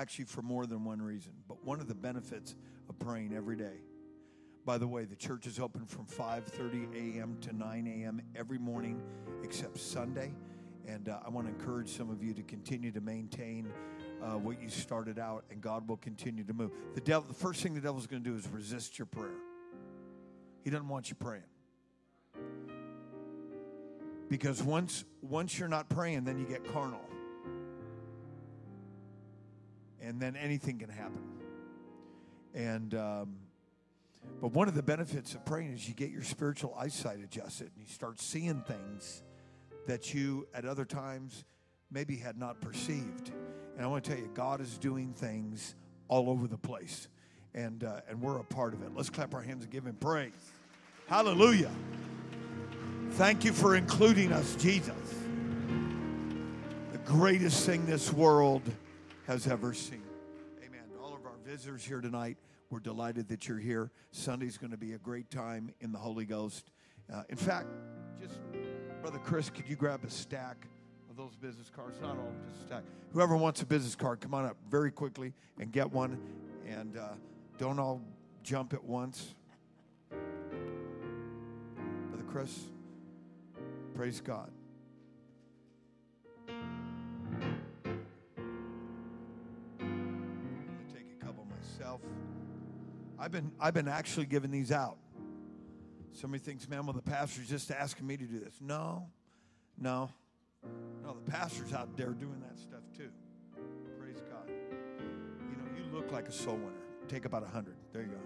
actually for more than one reason. But one of the benefits of praying every day. By the way, the church is open from 5:30 a.m. to 9 a.m. every morning, except Sunday. And uh, I want to encourage some of you to continue to maintain uh, what you started out, and God will continue to move. The devil, the first thing the devil's going to do is resist your prayer. He doesn't want you praying because once once you're not praying, then you get carnal, and then anything can happen. And um, but one of the benefits of praying is you get your spiritual eyesight adjusted, and you start seeing things that you at other times maybe had not perceived. And I want to tell you, God is doing things all over the place, and uh, and we're a part of it. Let's clap our hands and give Him praise. Hallelujah. Thank you for including us, Jesus. The greatest thing this world has ever seen. Visitors here tonight, we're delighted that you're here. Sunday's going to be a great time in the Holy Ghost. Uh, in fact, just Brother Chris, could you grab a stack of those business cards? Not all, just a stack. Whoever wants a business card, come on up very quickly and get one. And uh, don't all jump at once. Brother Chris. Praise God. I've been I've been actually giving these out. Somebody thinks, man, well, the pastor's just asking me to do this. No, no, no. The pastor's out there doing that stuff too. Praise God. You know, you look like a soul winner. Take about a hundred. There you go.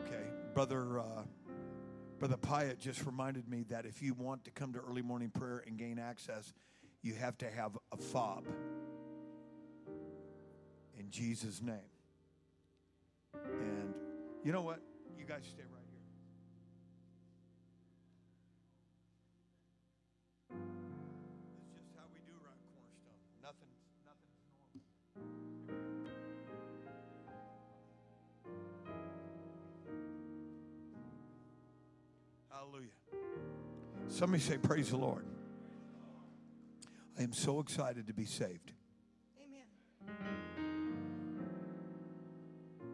Okay. Okay, brother. Uh, Brother Pyatt just reminded me that if you want to come to early morning prayer and gain access, you have to have a fob. In Jesus' name. And you know what? You guys stay right Somebody say, Praise the Lord. I am so excited to be saved. Amen.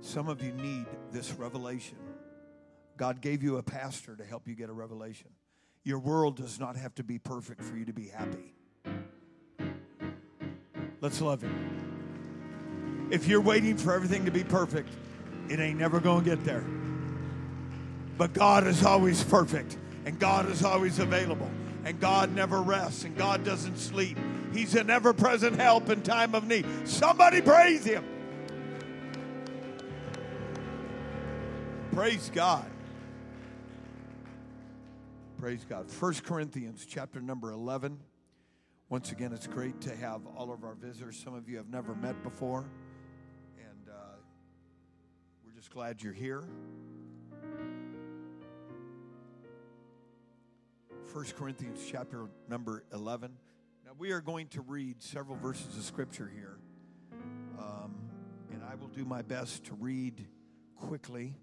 Some of you need this revelation. God gave you a pastor to help you get a revelation. Your world does not have to be perfect for you to be happy. Let's love Him. If you're waiting for everything to be perfect, it ain't never going to get there. But God is always perfect, and God is always available, and God never rests, and God doesn't sleep. He's an ever present help in time of need. Somebody praise Him. Praise God. Praise God. First Corinthians chapter number 11. Once again, it's great to have all of our visitors. Some of you have never met before, and uh, we're just glad you're here. 1 Corinthians chapter number 11. Now, we are going to read several verses of scripture here. Um, and I will do my best to read quickly,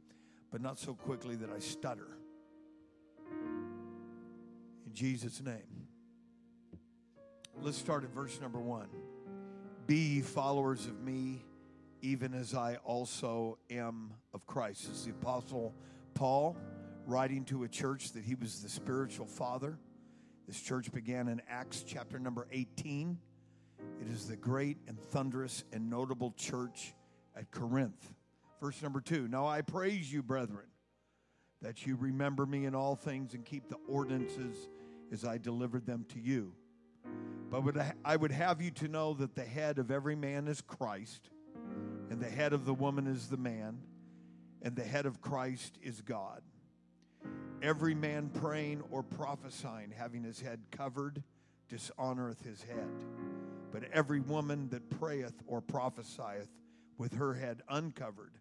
but not so quickly that I stutter. In Jesus' name. Let's start at verse number one. Be ye followers of me, even as I also am of Christ. This is the Apostle Paul writing to a church that he was the spiritual father. This church began in Acts chapter number 18. It is the great and thunderous and notable church at Corinth. Verse number two Now I praise you, brethren, that you remember me in all things and keep the ordinances as I delivered them to you. But I would have you to know that the head of every man is Christ, and the head of the woman is the man, and the head of Christ is God. Every man praying or prophesying, having his head covered, dishonoreth his head. But every woman that prayeth or prophesieth with her head uncovered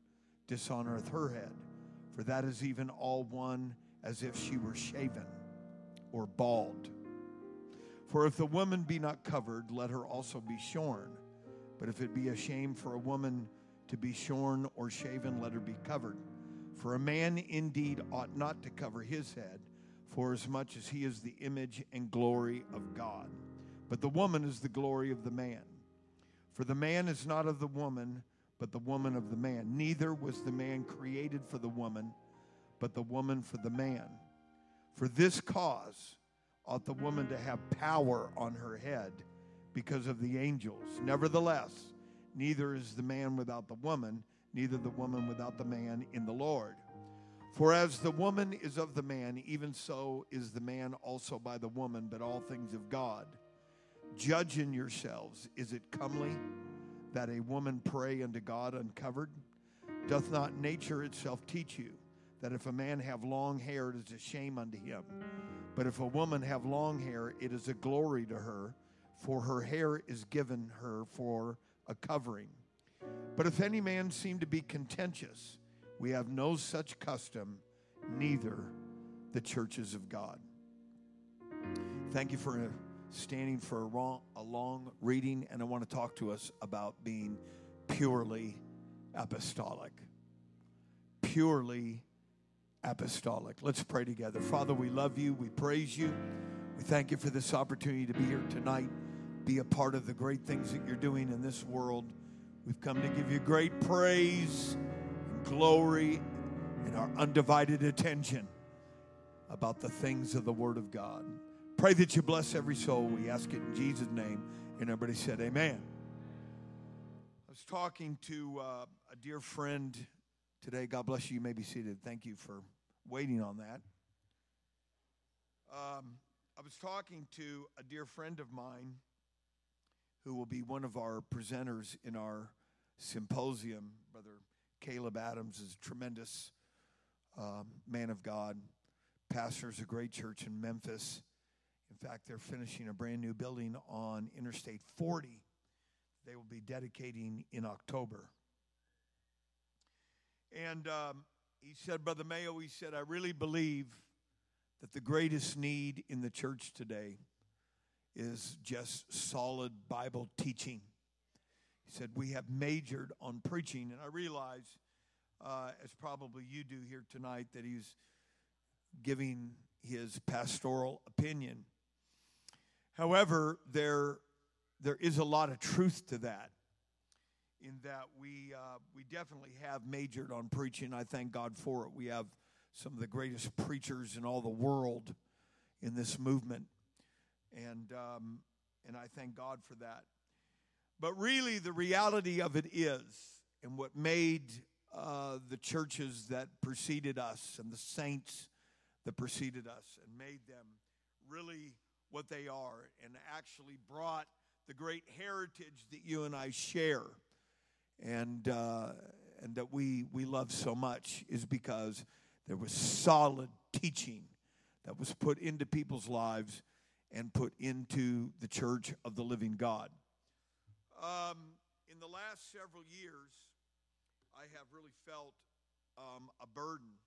dishonoreth her head. For that is even all one as if she were shaven or bald. For if the woman be not covered, let her also be shorn. But if it be a shame for a woman to be shorn or shaven, let her be covered. For a man indeed ought not to cover his head, for as much as he is the image and glory of God. But the woman is the glory of the man. For the man is not of the woman, but the woman of the man. Neither was the man created for the woman, but the woman for the man. For this cause ought the woman to have power on her head because of the angels. Nevertheless, neither is the man without the woman, neither the woman without the man in the Lord. For as the woman is of the man, even so is the man also by the woman, but all things of God. Judge in yourselves, is it comely that a woman pray unto God uncovered? Doth not nature itself teach you that if a man have long hair, it is a shame unto him? But if a woman have long hair, it is a glory to her, for her hair is given her for a covering. But if any man seem to be contentious, we have no such custom, neither the churches of God. Thank you for standing for a, long, reading, and I want to talk to us about being purely apostolic. Purely apostolic. Let's pray together. Father, we love you. We praise you. We thank you for this opportunity to be here tonight, be a part of the great things that you're doing in this world. We've come to give you great praise and glory and our undivided attention about the things of the Word of God. Pray that you bless every soul. We ask it in Jesus' name. And everybody said, Amen. I was talking to uh, a dear friend today. God bless you. You may be seated. Thank you for waiting on that. Um, I was talking to a dear friend of mine who will be one of our presenters in our symposium. Brother Caleb Adams is a tremendous um, man of God, pastors a great church in Memphis. In fact, they're finishing a brand new building on Interstate 40. They will be dedicating in October. And um, he said, Brother Mayo, he said, I really believe that the greatest need in the church today is just solid Bible teaching. He said, We have majored on preaching. And I realize, uh, as probably you do here tonight, that he's giving his pastoral opinion. However, there, there is a lot of truth to that in that we, uh, we definitely have majored on preaching. I thank God for it. We have some of the greatest preachers in all the world in this movement. And, um, and I thank God for that. But really, the reality of it is, and what made uh, the churches that preceded us and the saints that preceded us and made them really what they are and actually brought the great heritage that you and I share and, uh, and that we, we love so much is because there was solid teaching that was put into people's lives and put into the church of the living God. Um, in the last several years, I have really felt um, a burden.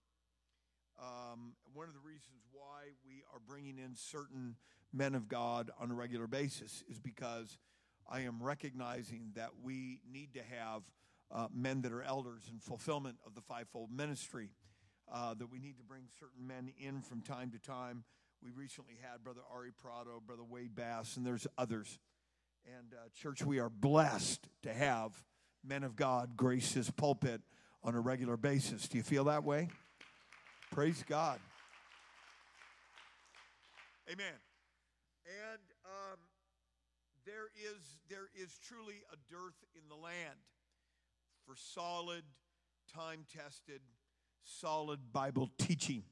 Um, one of the reasons why we are bringing in certain men of God on a regular basis is because I am recognizing that we need to have uh, men that are elders in fulfillment of the fivefold ministry, uh, that we need to bring certain men in from time to time. We recently had Brother Ari Prado, Brother Wade Bass, and there's others. And, uh, church, we are blessed to have men of God grace his pulpit on a regular basis. Do you feel that way? Praise God. Amen. And um, there is there is truly a dearth in the land for solid, time tested, solid Bible teaching.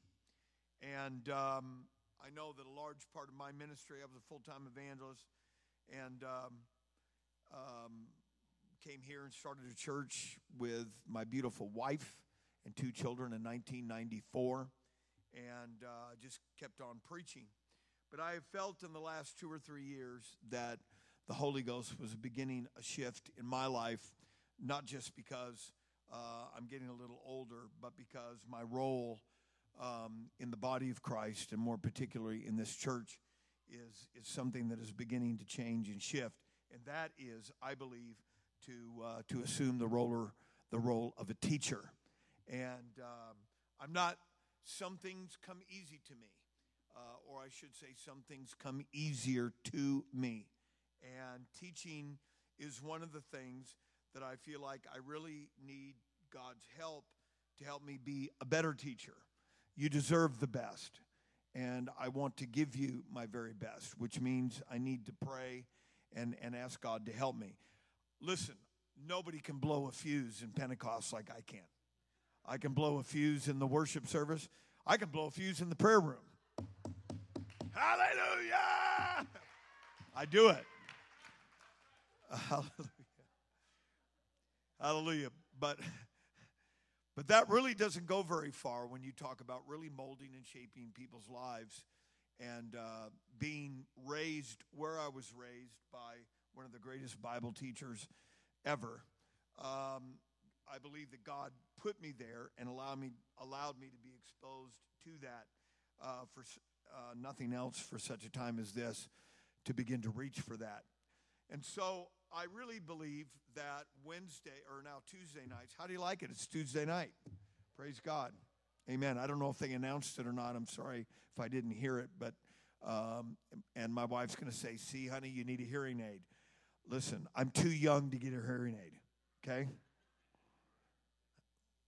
And um, I know that a large part of my ministry, I was a full time evangelist and um, um, came here and started a church with my beautiful wife and two children in 1994 and uh, just kept on preaching. But I have felt in the last two or three years that the Holy Ghost was beginning a shift in my life, not just because uh, I'm getting a little older, but because my role um, in the body of Christ, and more particularly in this church, is, is something that is beginning to change and shift. And that is, I believe, to, uh, to assume the, roller, the role of a teacher. And um, I'm not, some things come easy to me. uh, or I should say, some things come easier to me. And teaching is one of the things that I feel like I really need God's help to help me be a better teacher. You deserve the best. And I want to give you my very best, which means I need to pray and, and ask God to help me. Listen, nobody can blow a fuse in Pentecost like I can. I can blow a fuse in the worship service, I can blow a fuse in the prayer room. Hallelujah! I do it. Hallelujah. Hallelujah. But but that really doesn't go very far when you talk about really molding and shaping people's lives and uh, being raised where I was raised by one of the greatest Bible teachers ever. Um, I believe that God put me there and allowed me allowed me to be exposed to that uh, for uh, nothing else for such a time as this to begin to reach for that. And so I really believe that Wednesday or now Tuesday nights. How do you like it? It's Tuesday night. Praise God. Amen. I don't know if they announced it or not. I'm sorry if I didn't hear it, but um, and my wife's going to say, "See, honey, you need a hearing aid." Listen, I'm too young to get a hearing aid. Okay.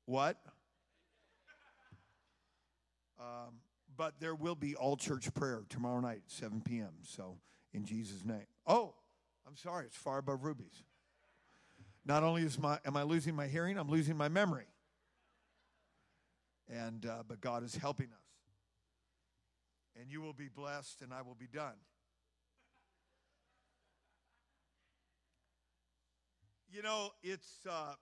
What? Um, but there will be all church prayer tomorrow night, 7 p.m. So, in Jesus' name. Oh, I'm sorry, it's far above rubies. Not only is my am I losing my hearing, I'm losing my memory. And uh, but God is helping us. And you will be blessed, and I will be done. You know, it's uh,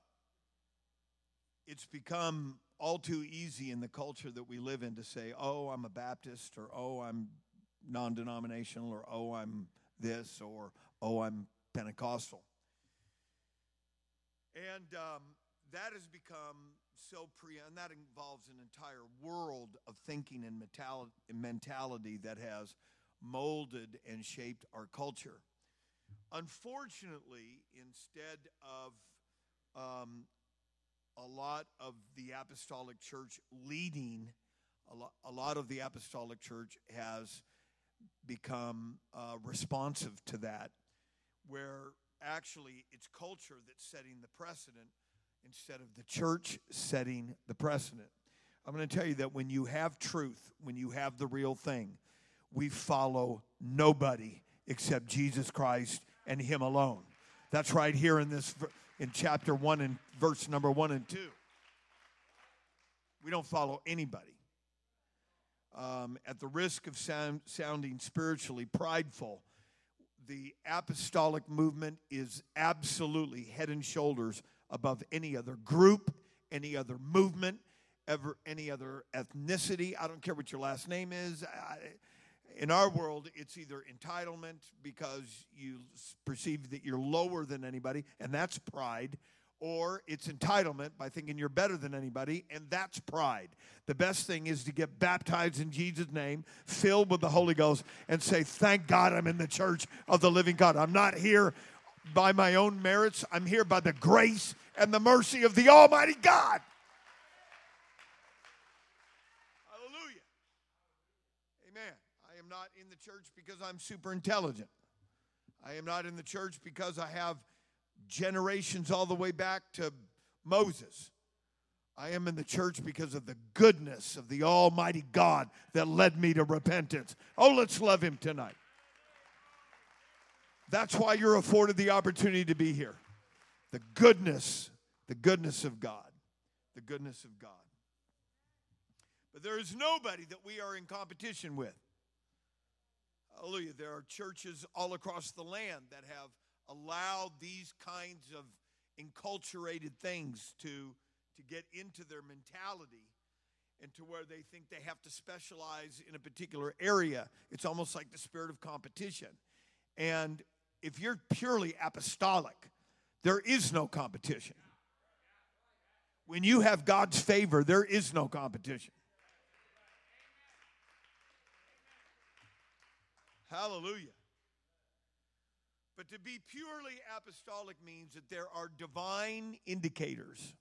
it's become all too easy in the culture that we live in to say, "Oh, I'm a Baptist," or "Oh, I'm non-denominational," or "Oh, I'm this," or "Oh, I'm Pentecostal." And um, that has become so pre, and that involves an entire world of thinking and mentality that has molded and shaped our culture. Unfortunately, instead of um, a lot of the apostolic church leading, a lot, a lot of the apostolic church has become uh, responsive to that, where actually it's culture that's setting the precedent instead of the church setting the precedent. I'm going to tell you that when you have truth, when you have the real thing, we follow nobody except Jesus Christ and Him alone. That's right here in this in chapter 1 and verse number 1 and 2. We don't follow anybody. Um, at the risk of sound, sounding spiritually prideful, the apostolic movement is absolutely head and shoulders above any other group, any other movement, ever any other ethnicity. I don't care what your last name is. I, in our world, it's either entitlement because you perceive that you're lower than anybody, and that's pride, or it's entitlement by thinking you're better than anybody, and that's pride. The best thing is to get baptized in Jesus' name, filled with the Holy Ghost, and say, Thank God I'm in the church of the living God. I'm not here by my own merits, I'm here by the grace and the mercy of the Almighty God. Hallelujah. Amen. I am not in the church because I'm super intelligent. I am not in the church because I have generations all the way back to Moses. I am in the church because of the goodness of the Almighty God that led me to repentance. Oh, let's love Him tonight. That's why you're afforded the opportunity to be here. The goodness, the goodness of God. The goodness of God. But there is nobody that we are in competition with. Hallelujah. There are churches all across the land that have allowed these kinds of enculturated things to, to get into their mentality and to where they think they have to specialize in a particular area. It's almost like the spirit of competition. And if you're purely apostolic, there is no competition. When you have God's favor, there is no competition. Hallelujah. But to be purely apostolic means that there are divine indicators.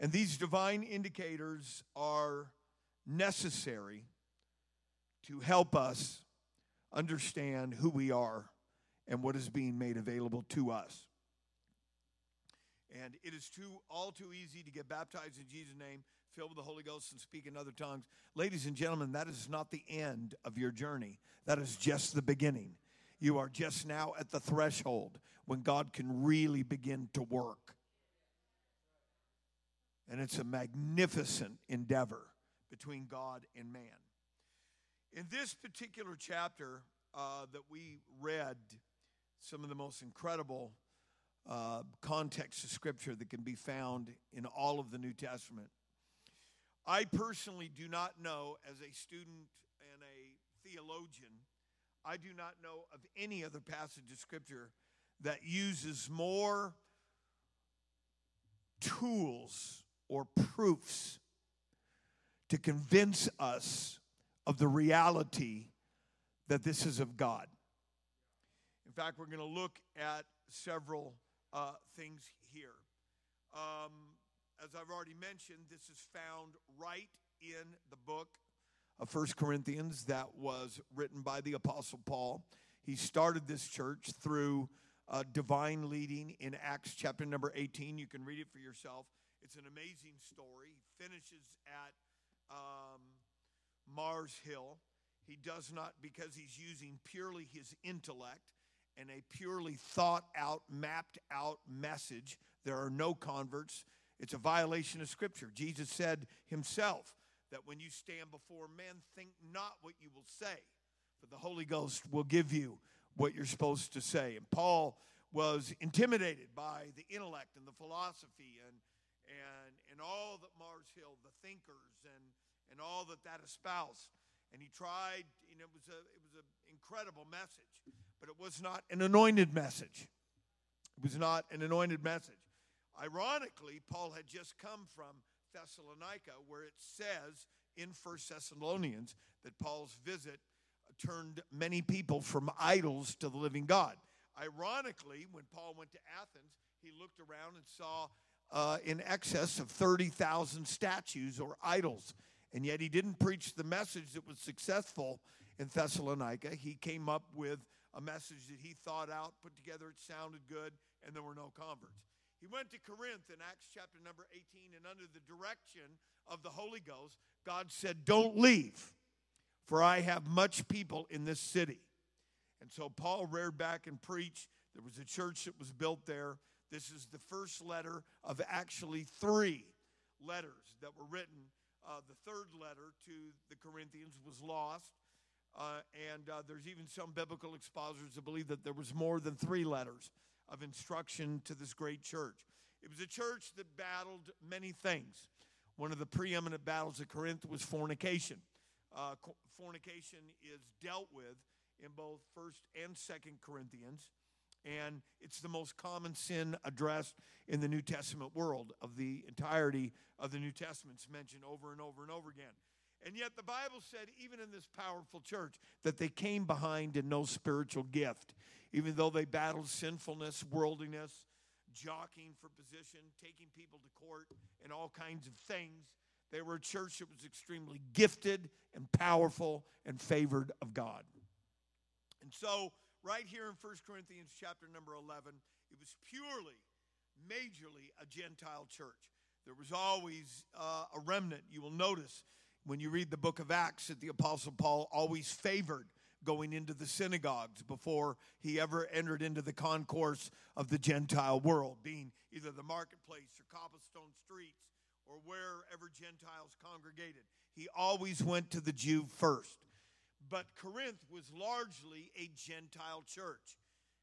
And these divine indicators are necessary to help us understand who we are and what is being made available to us. And it is too all too easy to get baptized in Jesus' name, filled with the Holy Ghost, and speak in other tongues. Ladies and gentlemen, that is not the end of your journey. That is just the beginning. You are just now at the threshold when God can really begin to work. And it's a magnificent endeavor between God and man. In this particular chapter uh, that we read, some of the most incredible uh, context of Scripture that can be found in all of the New Testament. I personally do not know, as a student and a theologian, I do not know of any other passage of Scripture that uses more tools or proofs to convince us of the reality that this is of God. In fact, we're going to look at several uh, things here. Um, as I've already mentioned, this is found right in the book of First Corinthians that was written by the Apostle Paul. He started this church through uh, divine leading in Acts chapter number 18. You can read it for yourself. It's an amazing story. He finishes at um, Mars Hill. He does not, because he's using purely his intellect and a purely thought out, mapped out message. There are no converts. It's a violation of Scripture. Jesus said himself that when you stand before men, think not what you will say, for the Holy Ghost will give you what you're supposed to say. And Paul was intimidated by the intellect and the philosophy and and and all that Mars Hill, the thinkers and and all that that espoused. And he tried, and it was a it was an incredible message but it was not an anointed message. It was not an anointed message. Ironically, Paul had just come from Thessalonica, where it says in First Thessalonians that Paul's visit turned many people from idols to the living God. Ironically, when Paul went to Athens, he looked around and saw uh, in excess of 30,000 statues or idols. And yet he didn't preach the message that was successful in Thessalonica. He came up with a message that he thought out, put together, it sounded good, and there were no converts. He went to Corinth in Acts chapter number 18, and under the direction of the Holy Ghost, God said, Don't leave, for I have much people in this city. And so Paul reared back and preached. There was a church that was built there. This is the first letter of actually three letters that were written. Uh, the third letter to the Corinthians was lost. Uh, and uh, there's even some biblical expositors that believe that there was more than three letters of instruction to this great church. It was a church that battled many things. One of the preeminent battles at Corinth was fornication. Uh, fornication is dealt with in both First and Second Corinthians, and it's the most common sin addressed in the New Testament world. Of the entirety of the New Testament, it's mentioned over and over and over again. And yet the Bible said, even in this powerful church, that they came behind in no spiritual gift. Even though they battled sinfulness, worldliness, jockeying for position, taking people to court, and all kinds of things, they were a church that was extremely gifted and powerful and favored of God. And so, right here in 1 Corinthians chapter number 11, it was purely, majorly a Gentile church. There was always uh, a remnant. You will notice when you read the book of Acts that the Apostle Paul always favored going into the synagogues before he ever entered into the concourse of the Gentile world, being either the marketplace or cobblestone streets or wherever Gentiles congregated. He always went to the Jew first. But Corinth was largely a Gentile church.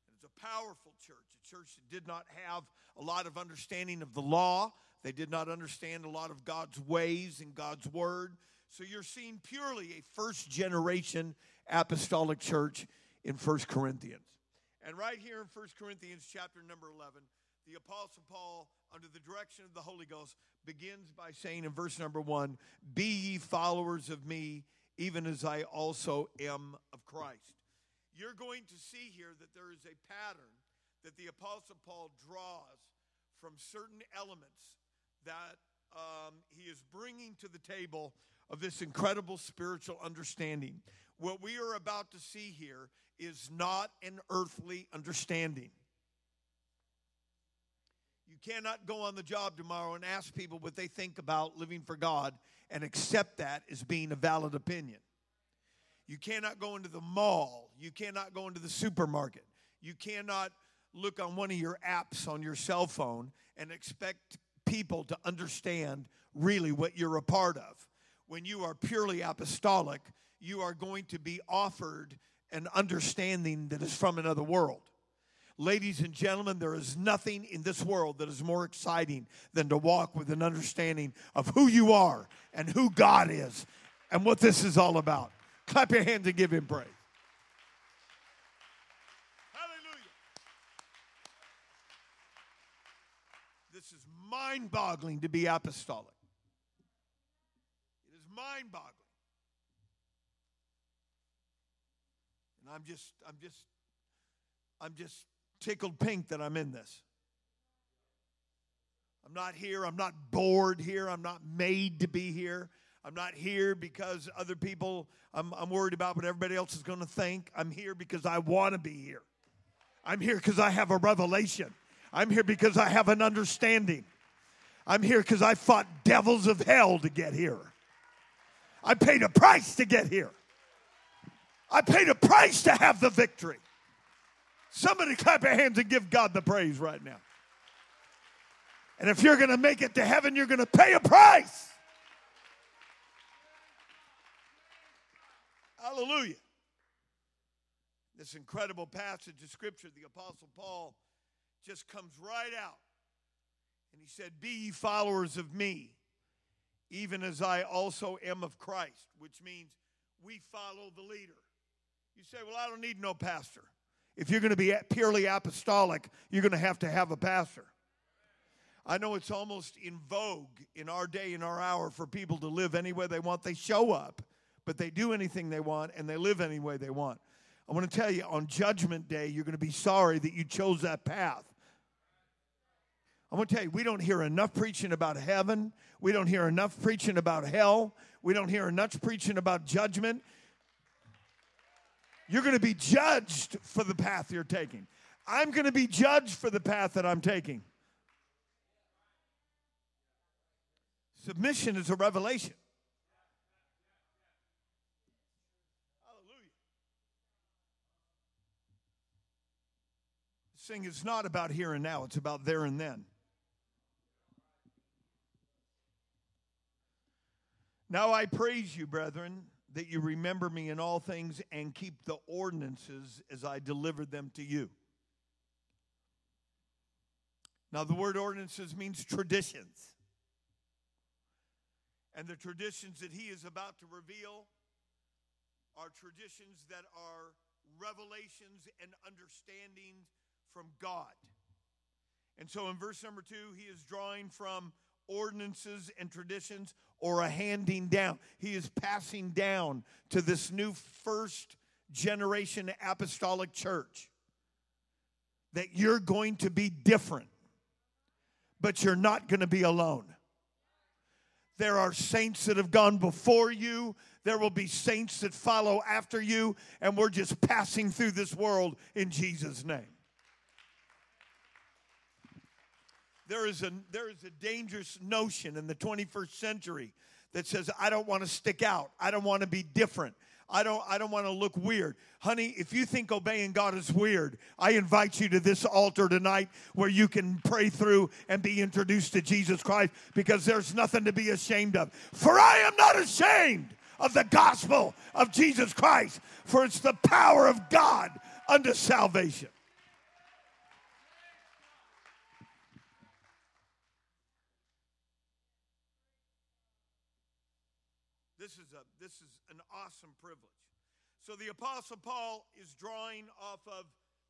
And it's a powerful church, a church that did not have a lot of understanding of the law. They did not understand a lot of God's ways and God's word. So you're seeing purely a first generation apostolic church in First Corinthians. And right here in First Corinthians chapter number 11, the Apostle Paul, under the direction of the Holy Ghost, begins by saying in verse number 1 Be ye followers of me, even as I also am of Christ. You're going to see here that there is a pattern that the Apostle Paul draws from certain elements that um, he is bringing to the table of this incredible spiritual understanding. What we are about to see here is not an earthly understanding. You cannot go on the job tomorrow and ask people what they think about living for God and accept that as being a valid opinion. You cannot go into the mall. You cannot go into the supermarket. You cannot look on one of your apps on your cell phone and expect people to understand really what you're a part of. When you are purely apostolic, you are going to be offered an understanding that is from another world. Ladies and gentlemen, there is nothing in this world that is more exciting than to walk with an understanding of who you are and who God is and what this is all about. Clap your hands and give him praise. Hallelujah. This is mind boggling to be apostolic. It is mind boggling. And I'm just, I'm just, I'm just tickled pink that I'm in this. I'm not here. I'm not bored here. I'm not made to be here. I'm not here because other people, I'm, I'm worried about what everybody else is going to think. I'm here because I want to be here. I'm here because I have a revelation. I'm here because I have an understanding. I'm here because I fought devils of hell to get here. I paid a price to get here. I paid a price to have the victory. Somebody clap your hands and give God the praise right now. And if you're going to make it to heaven, you're going to pay a price. Hallelujah. This incredible passage of Scripture, the Apostle Paul just comes right out. And he said, Be ye followers of me, even as I also am of Christ, which means we follow the leader. You say, Well, I don't need no pastor. If you're going to be purely apostolic, you're going to have to have a pastor. I know it's almost in vogue in our day, in our hour, for people to live any way they want. They show up, but they do anything they want and they live any way they want. I want to tell you on Judgment Day, you're going to be sorry that you chose that path. I want to tell you, we don't hear enough preaching about heaven. We don't hear enough preaching about hell. We don't hear enough preaching about judgment. You're going to be judged for the path you're taking. I'm going to be judged for the path that I'm taking. Submission is a revelation. Hallelujah. This thing is not about here and now, it's about there and then. Now I praise you, brethren that you remember me in all things and keep the ordinances as I delivered them to you. Now, the word ordinances means traditions. And the traditions that he is about to reveal are traditions that are revelations and understandings from God. And so in verse number two, he is drawing from ordinances and traditions or a handing down. He is passing down to this new first generation apostolic church that you're going to be different, but you're not going to be alone. There are saints that have gone before you. There will be saints that follow after you, and we're just passing through this world in Jesus' name. There is, a, there is a dangerous notion in the 21st century that says, I don't want to stick out. I don't want to be different. I don't, I don't want to look weird. Honey, if you think obeying God is weird, I invite you to this altar tonight where you can pray through and be introduced to Jesus Christ because there's nothing to be ashamed of. For I am not ashamed of the gospel of Jesus Christ, for it's the power of God unto salvation. This is, an awesome privilege. So the Apostle Paul is drawing off of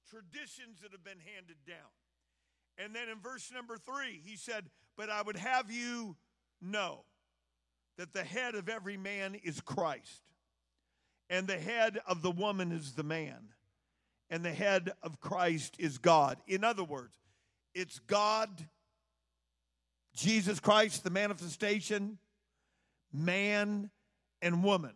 traditions that have been handed down. And then in verse number three, he said, But I would have you know that the head of every man is Christ, and the head of the woman is the man, and the head of Christ is God. In other words, it's God, Jesus Christ, the manifestation, man, and woman.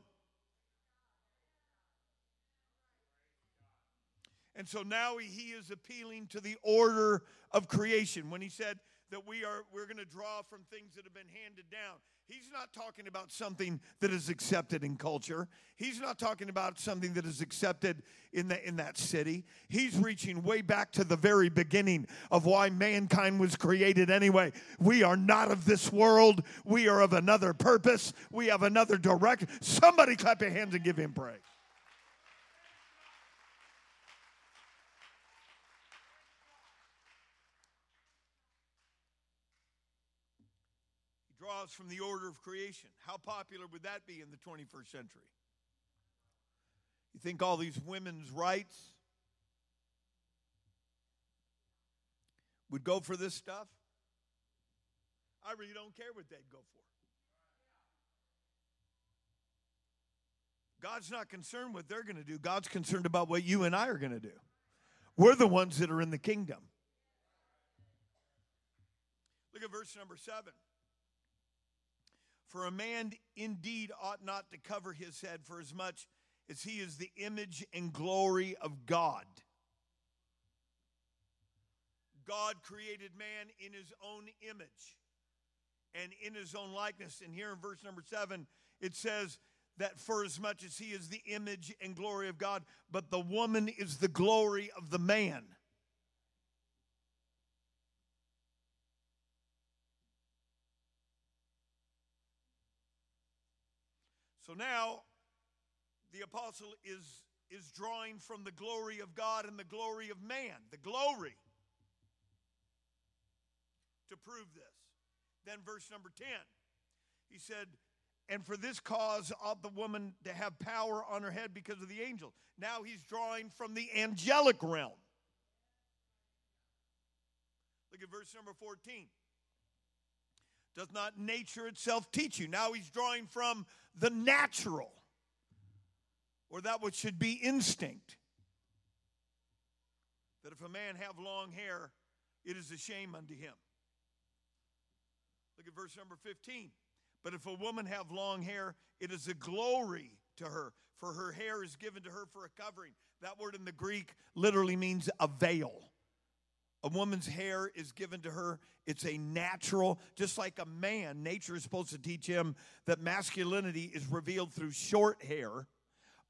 And so now he is appealing to the order of creation. When he said, that we are we're going to draw from things that have been handed down. He's not talking about something that is accepted in culture. He's not talking about something that is accepted in, the, in that city. He's reaching way back to the very beginning of why mankind was created anyway. We are not of this world. We are of another purpose. We have another direction. Somebody clap your hands and give him praise. From the order of creation. How popular would that be in the 21st century? You think all these women's rights would go for this stuff? I really don't care what they'd go for. God's not concerned what they're going to do. God's concerned about what you and I are going to do. We're the ones that are in the kingdom. Look at verse number seven. For a man indeed ought not to cover his head, for as much as he is the image and glory of God. God created man in his own image and in his own likeness. And here in verse number seven, it says that for as much as he is the image and glory of God, but the woman is the glory of the man. So now the apostle is, is drawing from the glory of God and the glory of man, the glory, to prove this. Then, verse number 10, he said, And for this cause ought the woman to have power on her head because of the angel. Now he's drawing from the angelic realm. Look at verse number 14. Does not nature itself teach you? Now he's drawing from the natural or that which should be instinct. That if a man have long hair, it is a shame unto him. Look at verse number 15. But if a woman have long hair, it is a glory to her, for her hair is given to her for a covering. That word in the Greek literally means a veil. A woman's hair is given to her. It's a natural, just like a man, nature is supposed to teach him that masculinity is revealed through short hair.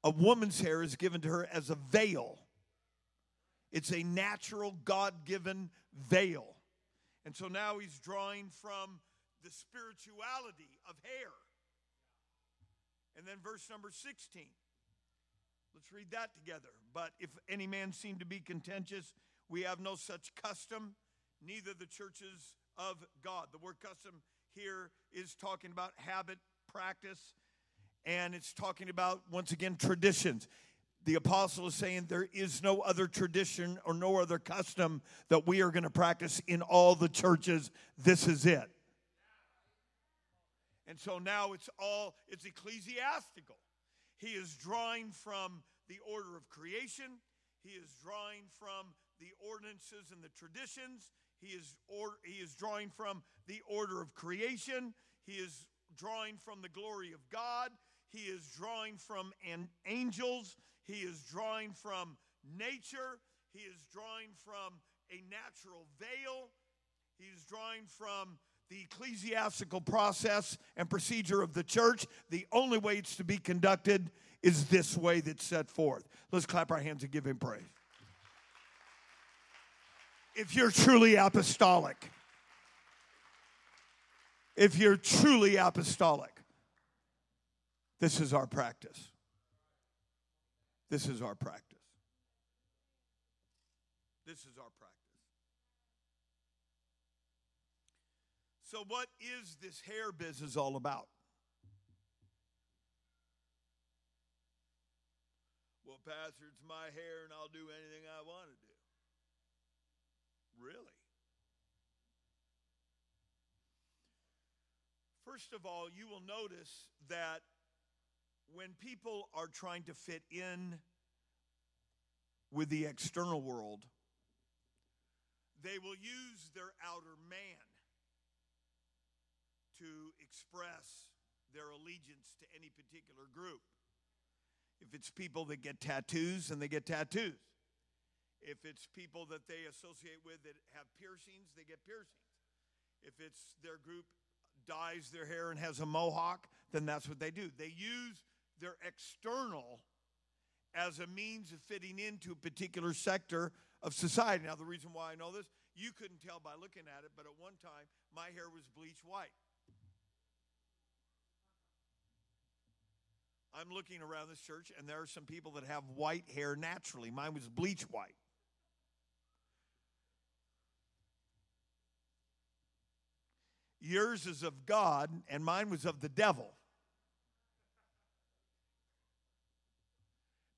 A woman's hair is given to her as a veil. It's a natural, God given veil. And so now he's drawing from the spirituality of hair. And then verse number 16. Let's read that together. But if any man seem to be contentious, we have no such custom, neither the churches of God. The word custom here is talking about habit, practice, and it's talking about, once again, traditions. The apostle is saying there is no other tradition or no other custom that we are going to practice in all the churches. This is it. And so now it's all, it's ecclesiastical. He is drawing from the order of creation. He is drawing from the ordinances and the traditions. He is, or, he is drawing from the order of creation. He is drawing from the glory of God. He is drawing from an angels. He is drawing from nature. He is drawing from a natural veil. He is drawing from the ecclesiastical process and procedure of the church. The only way it's to be conducted is this way that's set forth. Let's clap our hands and give him praise if you're truly apostolic. If you're truly apostolic, this is our practice. This is our practice. This is our practice. So, what is this hair business all about? Well, Pastor, it's my hair and I'll do anything I want to do. Really? First of all, you will notice that when people are trying to fit in with the external world, they will use their outer man to express their allegiance to any particular group. If it's people that get tattoos, and they get tattoos. If it's people that they associate with that have piercings, they get piercings. If it's their group dyes their hair and has a mohawk, then that's what they do. They use their external as a means of fitting into a particular sector of society. Now, the reason why I know this, you couldn't tell by looking at it, but at one time, my hair was bleached white. I'm looking around this church, and there are some people that have white hair naturally. Mine was bleach white. Yours is of God, and mine was of the devil.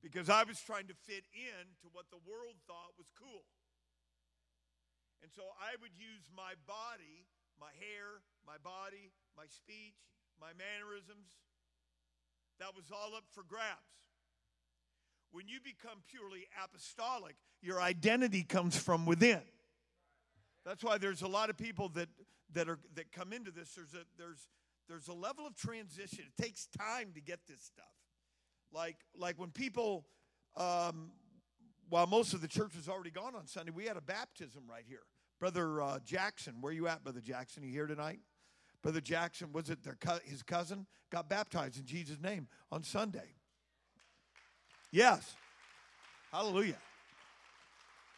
Because I was trying to fit in to what the world thought was cool. And so I would use my body, my hair, my body, my speech, my mannerisms. That was all up for grabs. When you become purely apostolic, your identity comes from within. That's why there's a lot of people that that are that come into this. There's a there's there's a level of transition. It takes time to get this stuff. Like like when people, um, while most of the church was already gone on Sunday, we had a baptism right here. Brother uh, Jackson, where you at, Brother Jackson? You here tonight? Brother Jackson, was it their co- his cousin got baptized in Jesus' name on Sunday? Yes. Hallelujah.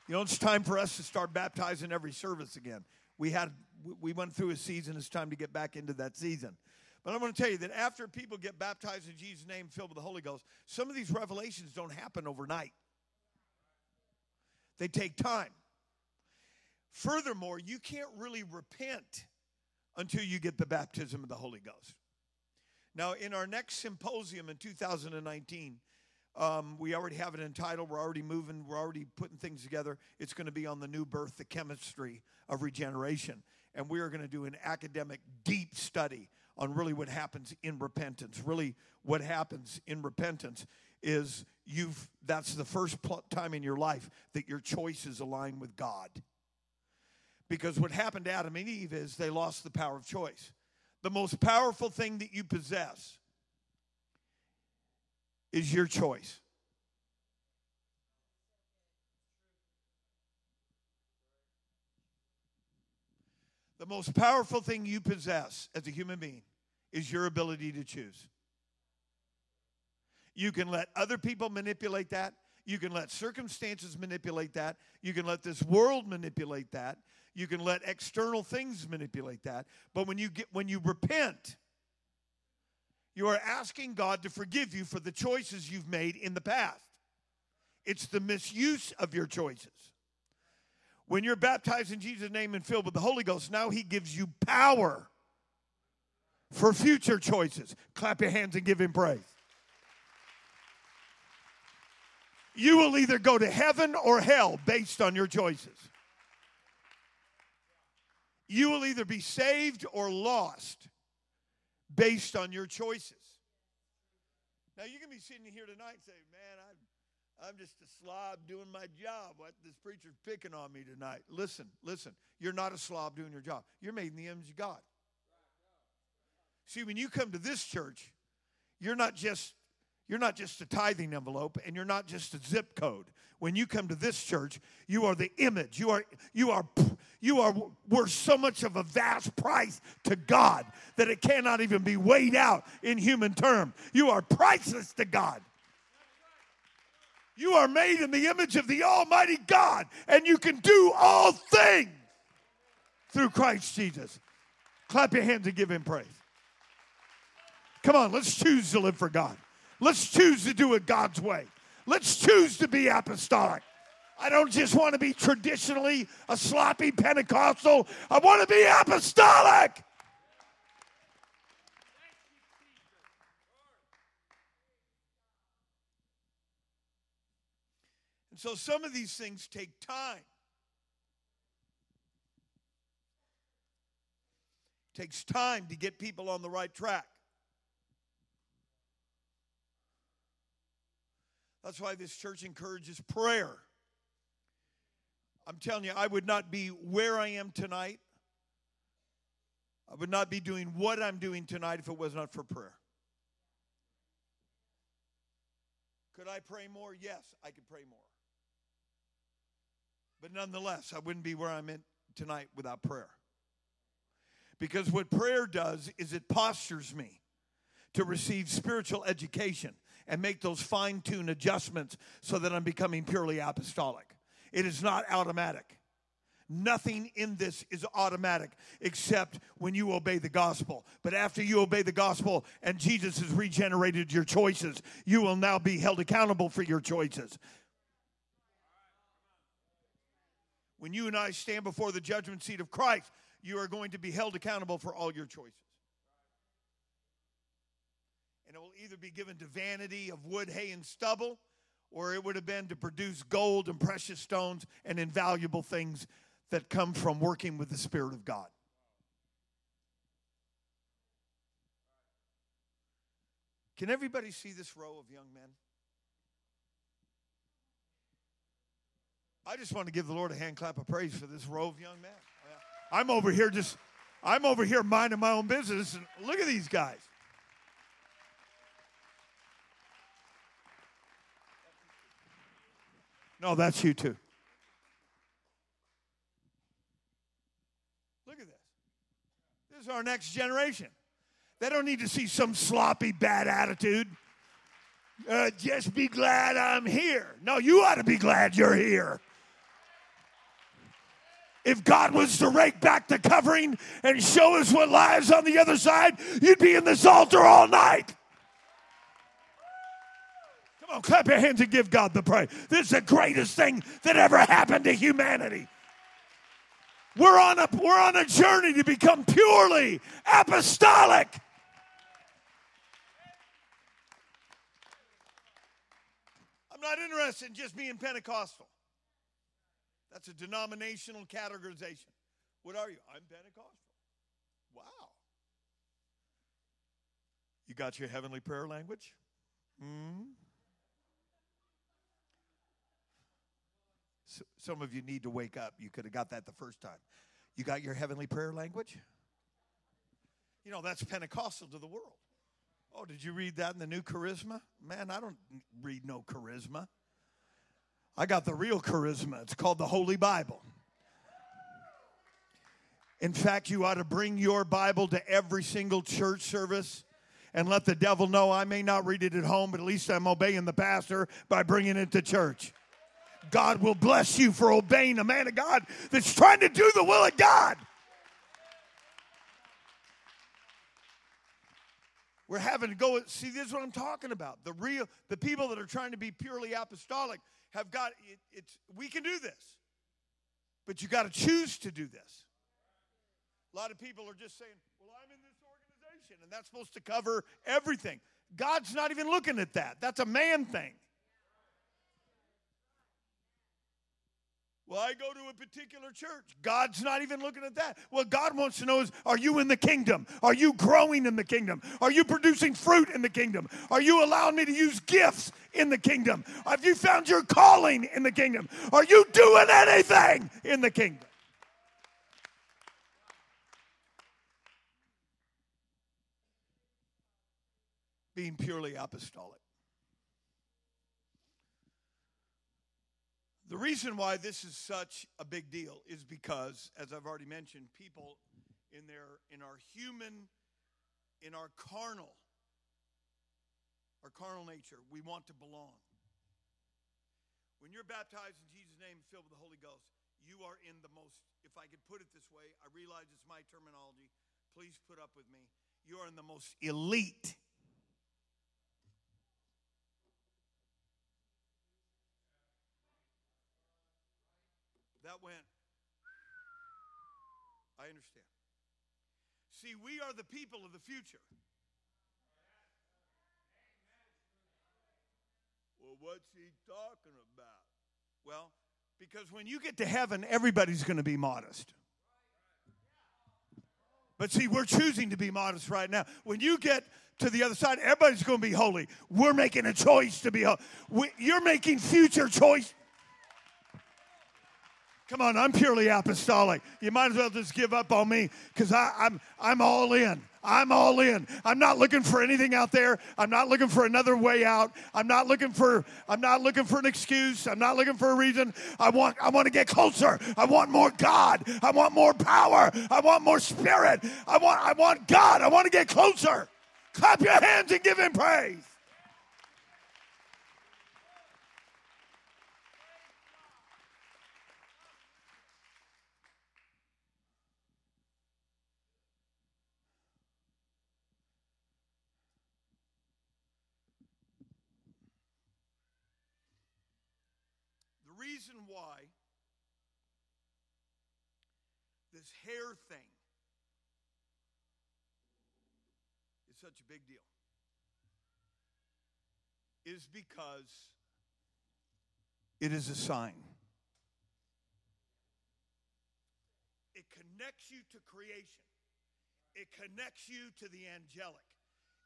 You know, it's time for us to start baptizing every service again. We had we went through a season. It's time to get back into that season. But I'm going to tell you that after people get baptized in Jesus' name, filled with the Holy Ghost, some of these revelations don't happen overnight. They take time. Furthermore, you can't really repent until you get the baptism of the Holy Ghost. Now, in our next symposium in 2019, um, we already have it entitled. We're already moving. We're already putting things together. It's going to be on the new birth, the chemistry of regeneration. And we are going to do an academic, deep study on really what happens in repentance. Really, what happens in repentance is you've that's the first time in your life that your choices align with God. Because what happened to Adam and Eve is they lost the power of choice. The most powerful thing that you possess is your choice. The most powerful thing you possess as a human being is your ability to choose. You can let other people manipulate that. You can let circumstances manipulate that. You can let this world manipulate that. You can let external things manipulate that. But when you get when you repent, you are asking God to forgive you for the choices you've made in the past. It's the misuse of your choices. When you're baptized in Jesus' name and filled with the Holy Ghost, now He gives you power for future choices. Clap your hands and give Him praise. You will either go to heaven or hell based on your choices. You will either be saved or lost based on your choices. Now, you can be sitting here tonight and say, Man, I'm, I'm just a slob doing my job. What this preacher's picking on me tonight. Listen, listen. You're not a slob doing your job. You're made in the image of God. See, when you come to this church, you're not just you're not just a tithing envelope and you're not just a zip code. When you come to this church, you are the image. You are you are you are worth so much of a vast price to God that it cannot even be weighed out in human term. You are priceless to God. You are made in the image of the Almighty God, and you can do all things through Christ Jesus. Clap your hands and give him praise. Come on, let's choose to live for God. Let's choose to do it God's way. Let's choose to be apostolic. I don't just want to be traditionally a sloppy Pentecostal. I want to be apostolic. So some of these things take time. It takes time to get people on the right track. That's why this church encourages prayer. I'm telling you, I would not be where I am tonight. I would not be doing what I'm doing tonight if it was not for prayer. Could I pray more? Yes, I could pray more. But nonetheless, I wouldn't be where I'm at tonight without prayer. Because what prayer does is it postures me to receive spiritual education and make those fine tuned adjustments so that I'm becoming purely apostolic. It is not automatic. Nothing in this is automatic except when you obey the gospel. But after you obey the gospel and Jesus has regenerated your choices, you will now be held accountable for your choices. When you and I stand before the judgment seat of Christ, you are going to be held accountable for all your choices. And it will either be given to vanity of wood, hay, and stubble, or it would have been to produce gold and precious stones and invaluable things that come from working with the Spirit of God. Can everybody see this row of young men? I just want to give the Lord a hand clap of praise for this row of young men. I'm over here just, I'm over here minding my own business, and look at these guys. No, that's you too. Look at this. This is our next generation. They don't need to see some sloppy, bad attitude. Uh, just be glad I'm here. No, you ought to be glad you're here. If God was to rake back the covering and show us what lies on the other side, you'd be in this altar all night. Come on, clap your hands and give God the praise. This is the greatest thing that ever happened to humanity. We're on a, we're on a journey to become purely apostolic. I'm not interested in just being Pentecostal. That's a denominational categorization. What are you? I'm Pentecostal. Wow. You got your heavenly prayer language? Hmm. So, some of you need to wake up. You could have got that the first time. You got your heavenly prayer language? You know, that's Pentecostal to the world. Oh, did you read that in the new charisma? Man, I don't read no charisma. I got the real charisma. It's called the Holy Bible. In fact, you ought to bring your Bible to every single church service and let the devil know I may not read it at home, but at least I'm obeying the pastor by bringing it to church. God will bless you for obeying a man of God that's trying to do the will of God. We're having to go see this is what I'm talking about. The real the people that are trying to be purely apostolic have got it, it's we can do this. But you got to choose to do this. A lot of people are just saying, "Well, I'm in this organization and that's supposed to cover everything." God's not even looking at that. That's a man thing. Well, I go to a particular church. God's not even looking at that. What God wants to know is are you in the kingdom? Are you growing in the kingdom? Are you producing fruit in the kingdom? Are you allowing me to use gifts in the kingdom? Have you found your calling in the kingdom? Are you doing anything in the kingdom? Being purely apostolic. The reason why this is such a big deal is because, as I've already mentioned, people in their in our human, in our carnal, our carnal nature, we want to belong. When you're baptized in Jesus' name, filled with the Holy Ghost, you are in the most, if I could put it this way, I realize it's my terminology. Please put up with me. You are in the most elite That went. I understand. See, we are the people of the future. Well, what's he talking about? Well, because when you get to heaven, everybody's going to be modest. But see, we're choosing to be modest right now. When you get to the other side, everybody's going to be holy. We're making a choice to be holy. you're making future choice. Come on, I'm purely apostolic. You might as well just give up on me because I'm, I'm all in. I'm all in. I'm not looking for anything out there. I'm not looking for another way out. I'm not looking for I'm not looking for an excuse. I'm not looking for a reason. I want I want to get closer. I want more God. I want more power. I want more spirit. I want I want God. I want to get closer. Clap your hands and give him praise. Reason why this hair thing is such a big deal is because it is a sign. It connects you to creation. It connects you to the angelic.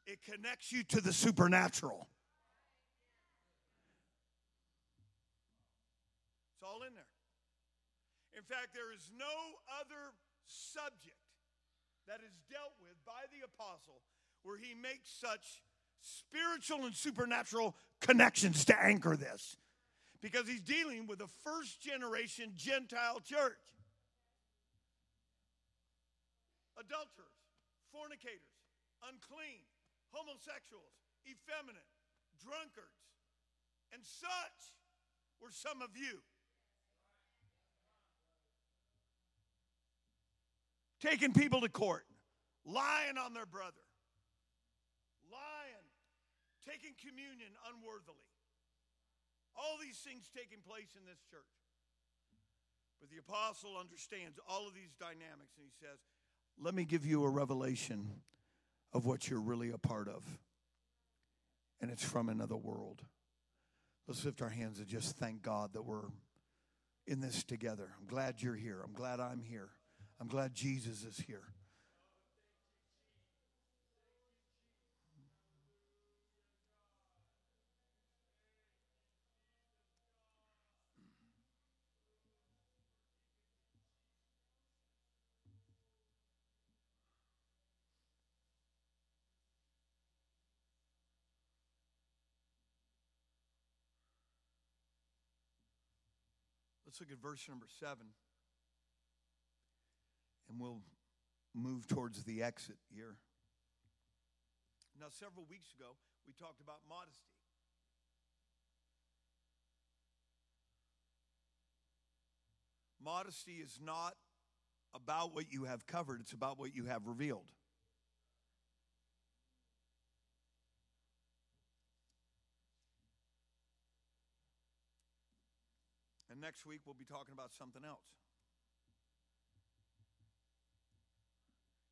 It connects you to the supernatural. All in there. In fact, there is no other subject that is dealt with by the apostle where he makes such spiritual and supernatural connections to anchor this. Because he's dealing with a first generation Gentile church. Adulterers, fornicators, unclean, homosexuals, effeminate, drunkards, and such were some of you. Taking people to court, lying on their brother, lying, taking communion unworthily. All these things taking place in this church. But the apostle understands all of these dynamics and he says, Let me give you a revelation of what you're really a part of. And it's from another world. Let's lift our hands and just thank God that we're in this together. I'm glad you're here. I'm glad I'm here. I'm glad Jesus is here. Let's look at verse number seven and we'll move towards the exit here. Now, several weeks ago, we talked about modesty. Modesty is not about what you have covered, it's about what you have revealed. And next week, we'll be talking about something else.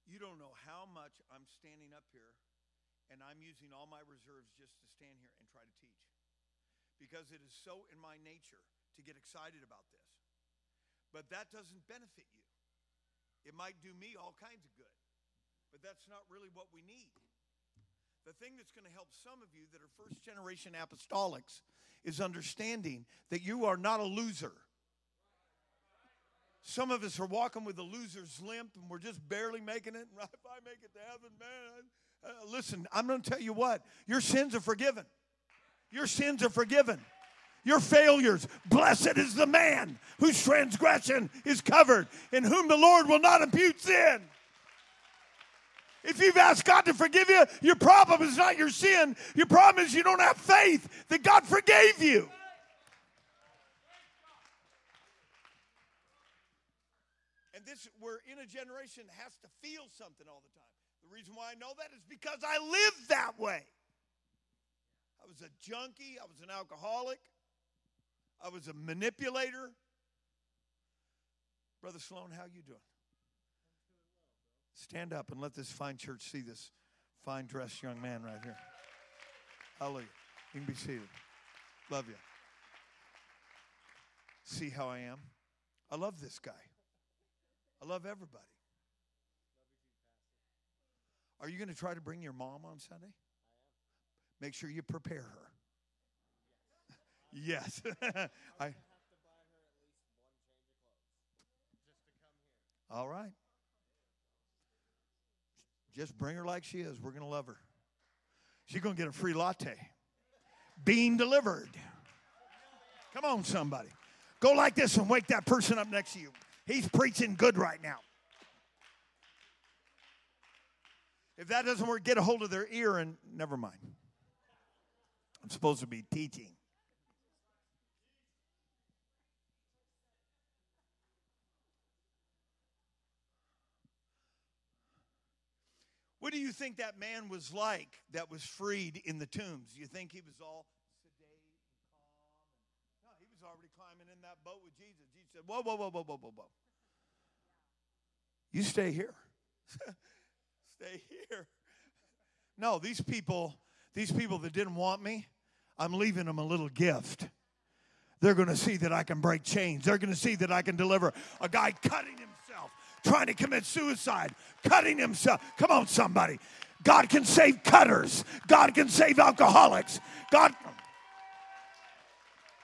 You don't know how much I'm standing up here and I'm using all my reserves just to stand here and try to teach. Because it is so in my nature to get excited about this. But that doesn't benefit you. It might do me all kinds of good, but that's not really what we need. The thing that's going to help some of you that are first generation apostolics is understanding that you are not a loser. Some of us are walking with a loser's limp and we're just barely making it. If I make it to heaven, man. Uh, listen, I'm going to tell you what your sins are forgiven. Your sins are forgiven. Your failures. Blessed is the man whose transgression is covered, in whom the Lord will not impute sin. If you've asked God to forgive you, your problem is not your sin. Your problem is you don't have faith that God forgave you. And this, we're in a generation that has to feel something all the time. The reason why I know that is because I lived that way. I was a junkie, I was an alcoholic, I was a manipulator. Brother Sloan, how you doing? Stand up and let this fine church see this fine dressed young man right here. Hallelujah. You can be seated. Love you. See how I am? I love this guy. I love everybody. Are you going to try to bring your mom on Sunday? Make sure you prepare her. yes. I. All right. Just bring her like she is. We're going to love her. She's going to get a free latte. Being delivered. Come on, somebody. Go like this and wake that person up next to you. He's preaching good right now. If that doesn't work, get a hold of their ear and never mind. I'm supposed to be teaching. What do you think that man was like that was freed in the tombs? You think he was all sedate and calm? No, he was already climbing in that boat with Jesus. Said, Whoa, whoa, whoa, whoa, whoa, whoa, whoa. You stay here. stay here. No, these people, these people that didn't want me, I'm leaving them a little gift. They're going to see that I can break chains. They're going to see that I can deliver a guy cutting himself trying to commit suicide, cutting himself. Come on, somebody. God can save cutters, God can save alcoholics. God.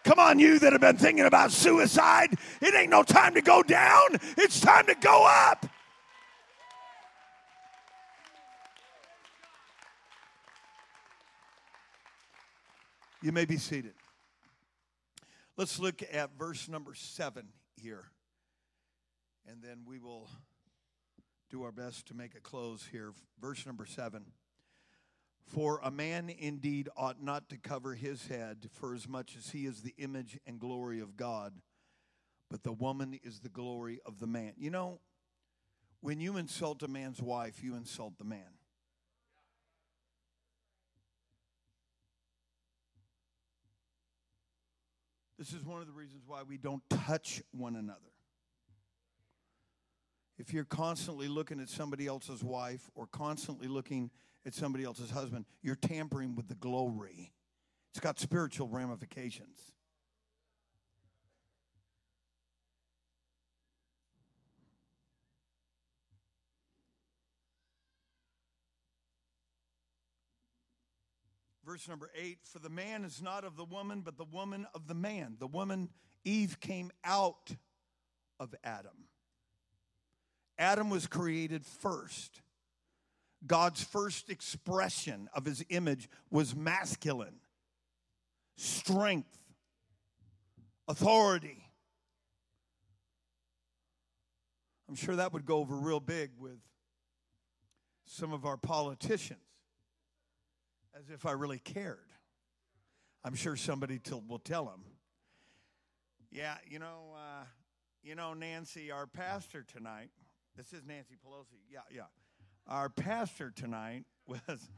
Come on, you that have been thinking about suicide. It ain't no time to go down, it's time to go up. You may be seated. Let's look at verse number seven here and then we will do our best to make a close here. Verse number seven. For a man indeed ought not to cover his head, for as much as he is the image and glory of God, but the woman is the glory of the man. You know, when you insult a man's wife, you insult the man. This is one of the reasons why we don't touch one another if you're constantly looking at somebody else's wife or constantly looking at somebody else's husband, you're tampering with the glory. It's got spiritual ramifications. Verse number eight For the man is not of the woman, but the woman of the man. The woman, Eve, came out of Adam. Adam was created first. God's first expression of his image was masculine strength, authority. I'm sure that would go over real big with some of our politicians, as if I really cared. I'm sure somebody will tell them, yeah, you know, uh, you know, Nancy, our pastor tonight this is Nancy Pelosi. Yeah, yeah. Our pastor tonight was.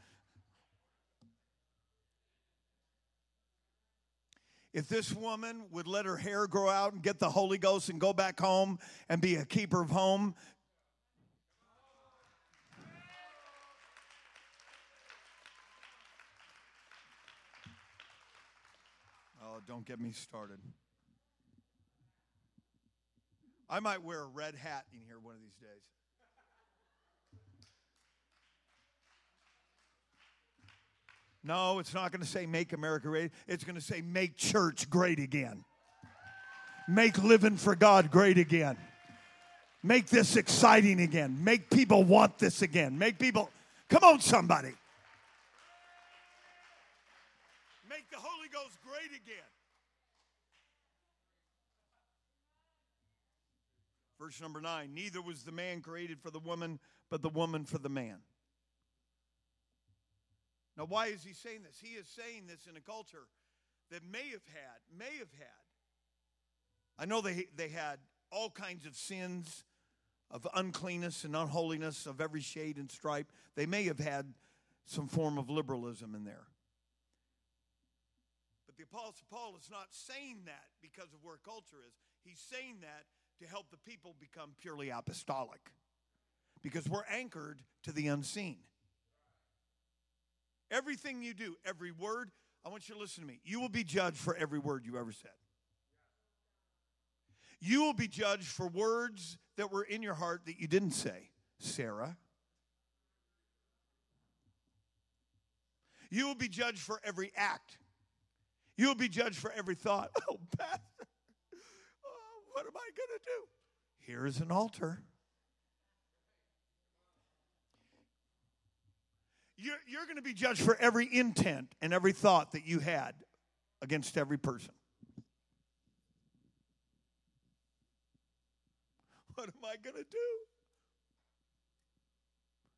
If this woman would let her hair grow out and get the Holy Ghost and go back home and be a keeper of home, Oh, don't get me started. I might wear a red hat in here one of these days. No, it's not going to say make America great. It's going to say make church great again. Make living for God great again. Make this exciting again. Make people want this again. Make people, come on, somebody. Make the Holy Ghost great again. Verse number nine Neither was the man created for the woman, but the woman for the man. Now, why is he saying this? He is saying this in a culture that may have had, may have had. I know they, they had all kinds of sins of uncleanness and unholiness of every shade and stripe. They may have had some form of liberalism in there. But the Apostle Paul is not saying that because of where culture is. He's saying that to help the people become purely apostolic because we're anchored to the unseen. Everything you do, every word, I want you to listen to me. You will be judged for every word you ever said. You will be judged for words that were in your heart that you didn't say, Sarah. You will be judged for every act. You will be judged for every thought. Oh, Pastor, oh, what am I going to do? Here is an altar. You're, you're going to be judged for every intent and every thought that you had against every person. What am I going to do?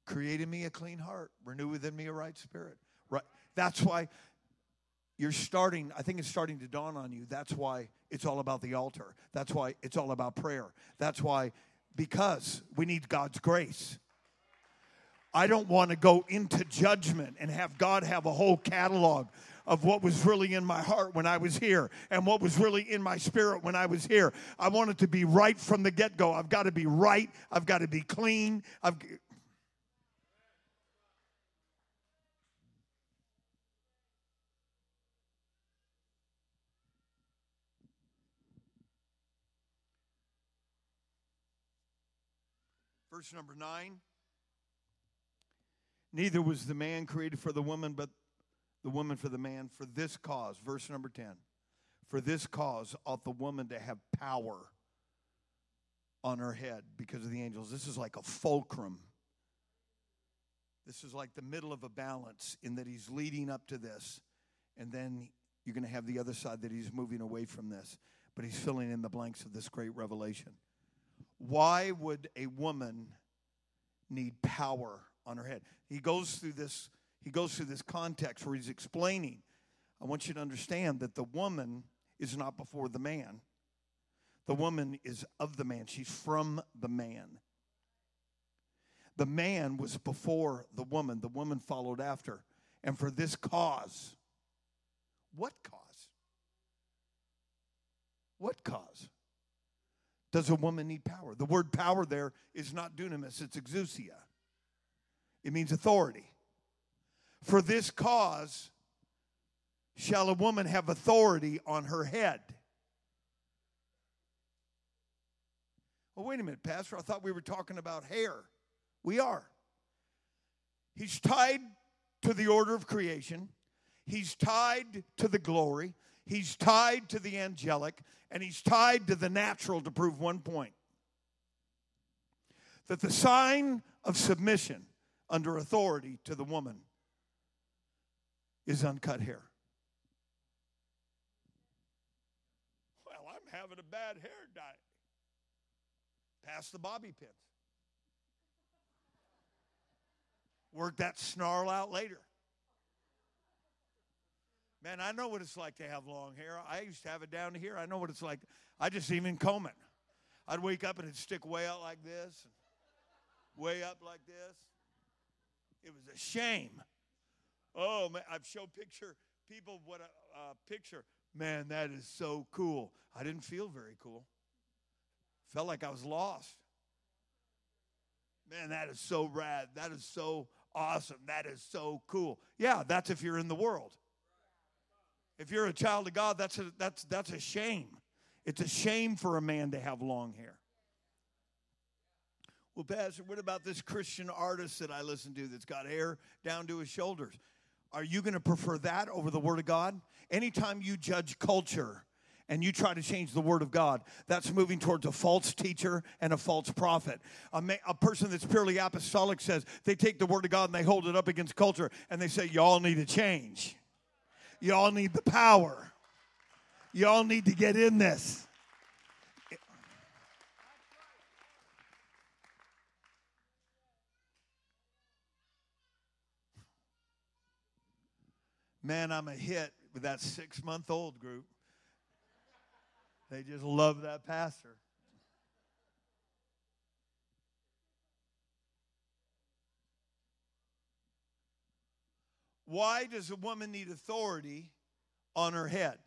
Create in me a clean heart, renew within me a right spirit. Right. That's why you're starting, I think it's starting to dawn on you. That's why it's all about the altar. That's why it's all about prayer. That's why, because we need God's grace. I don't want to go into judgment and have God have a whole catalog of what was really in my heart when I was here and what was really in my spirit when I was here. I want it to be right from the get go. I've got to be right. I've got to be clean. I've, Verse number nine. Neither was the man created for the woman, but the woman for the man. For this cause, verse number 10. For this cause ought the woman to have power on her head because of the angels. This is like a fulcrum. This is like the middle of a balance in that he's leading up to this. And then you're going to have the other side that he's moving away from this. But he's filling in the blanks of this great revelation. Why would a woman need power on her head? He goes through this he goes through this context where he's explaining I want you to understand that the woman is not before the man. The woman is of the man. She's from the man. The man was before the woman. The woman followed after. And for this cause, what cause? What cause? Does a woman need power? The word power there is not dunamis, it's exousia. It means authority. For this cause shall a woman have authority on her head. Well, wait a minute, Pastor. I thought we were talking about hair. We are. He's tied to the order of creation, he's tied to the glory, he's tied to the angelic, and he's tied to the natural to prove one point that the sign of submission under authority to the woman is uncut hair. Well, I'm having a bad hair day. Pass the bobby pins. Work that snarl out later. Man, I know what it's like to have long hair. I used to have it down here. I know what it's like. I just even comb it. I'd wake up and it'd stick way out like this, way up like this. It was a shame. Oh man, I've shown picture people what a, a picture. Man, that is so cool. I didn't feel very cool. Felt like I was lost. Man, that is so rad. That is so awesome. That is so cool. Yeah, that's if you're in the world. If you're a child of God, that's a, that's, that's a shame. It's a shame for a man to have long hair. Well, Pastor, what about this Christian artist that I listen to that's got hair down to his shoulders? Are you going to prefer that over the Word of God? Anytime you judge culture and you try to change the Word of God, that's moving towards a false teacher and a false prophet. A, ma- a person that's purely apostolic says they take the Word of God and they hold it up against culture and they say, Y'all need to change. Y'all need the power. Y'all need to get in this. Man, I'm a hit with that six month old group. They just love that pastor. Why does a woman need authority on her head?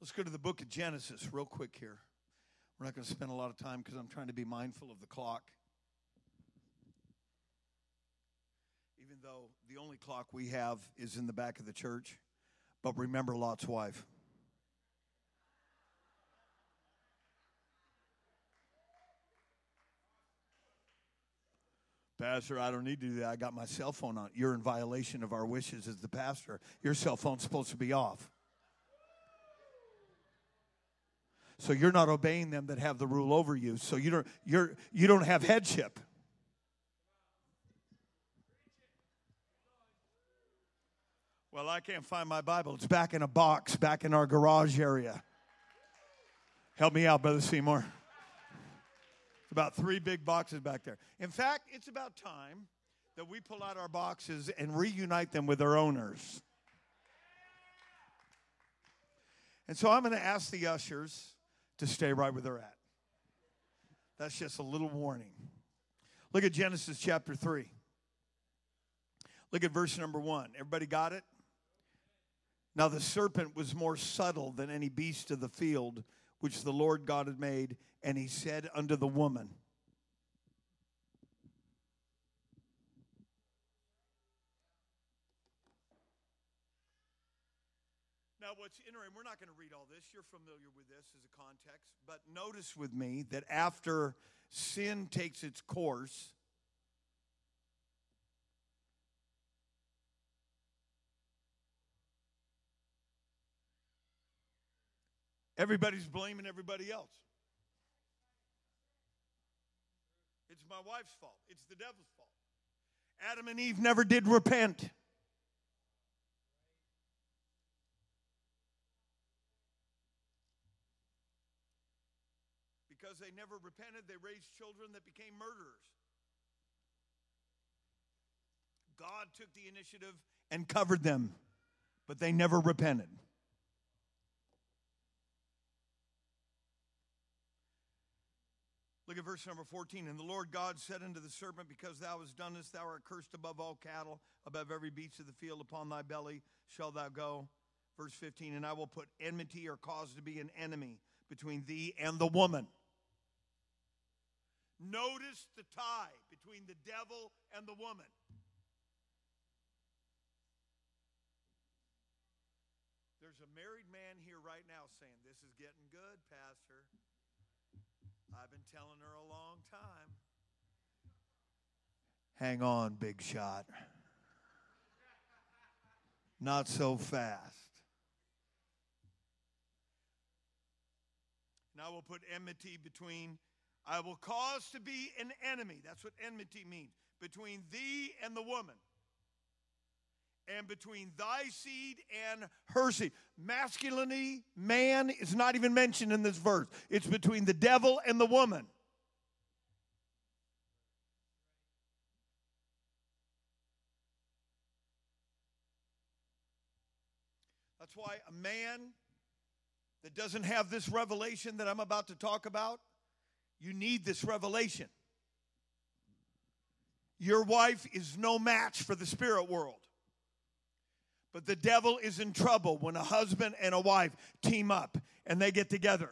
Let's go to the book of Genesis real quick here. We're not going to spend a lot of time because I'm trying to be mindful of the clock. Even though the only clock we have is in the back of the church. But remember Lot's wife. Pastor, I don't need to do that. I got my cell phone on. You're in violation of our wishes as the pastor. Your cell phone's supposed to be off. So you're not obeying them that have the rule over you. So you don't you're you don't have headship. Well, I can't find my Bible. It's back in a box, back in our garage area. Help me out, Brother Seymour. It's about three big boxes back there. In fact, it's about time that we pull out our boxes and reunite them with their owners. And so I'm going to ask the ushers to stay right where they're at. That's just a little warning. Look at Genesis chapter 3. Look at verse number 1. Everybody got it? Now the serpent was more subtle than any beast of the field which the Lord God had made, and he said unto the woman, What's interesting, we're not going to read all this. You're familiar with this as a context. But notice with me that after sin takes its course, everybody's blaming everybody else. It's my wife's fault, it's the devil's fault. Adam and Eve never did repent. They never repented, they raised children that became murderers. God took the initiative and covered them, but they never repented. Look at verse number 14. And the Lord God said unto the serpent, Because thou hast done this, thou art cursed above all cattle, above every beast of the field, upon thy belly shall thou go. Verse 15. And I will put enmity or cause to be an enemy between thee and the woman Notice the tie between the devil and the woman. There's a married man here right now saying, This is getting good, Pastor. I've been telling her a long time. Hang on, big shot. Not so fast. Now we'll put enmity between I will cause to be an enemy. That's what enmity means. Between thee and the woman. And between thy seed and her seed. Masculinity, man, is not even mentioned in this verse. It's between the devil and the woman. That's why a man that doesn't have this revelation that I'm about to talk about you need this revelation. Your wife is no match for the spirit world. But the devil is in trouble when a husband and a wife team up and they get together.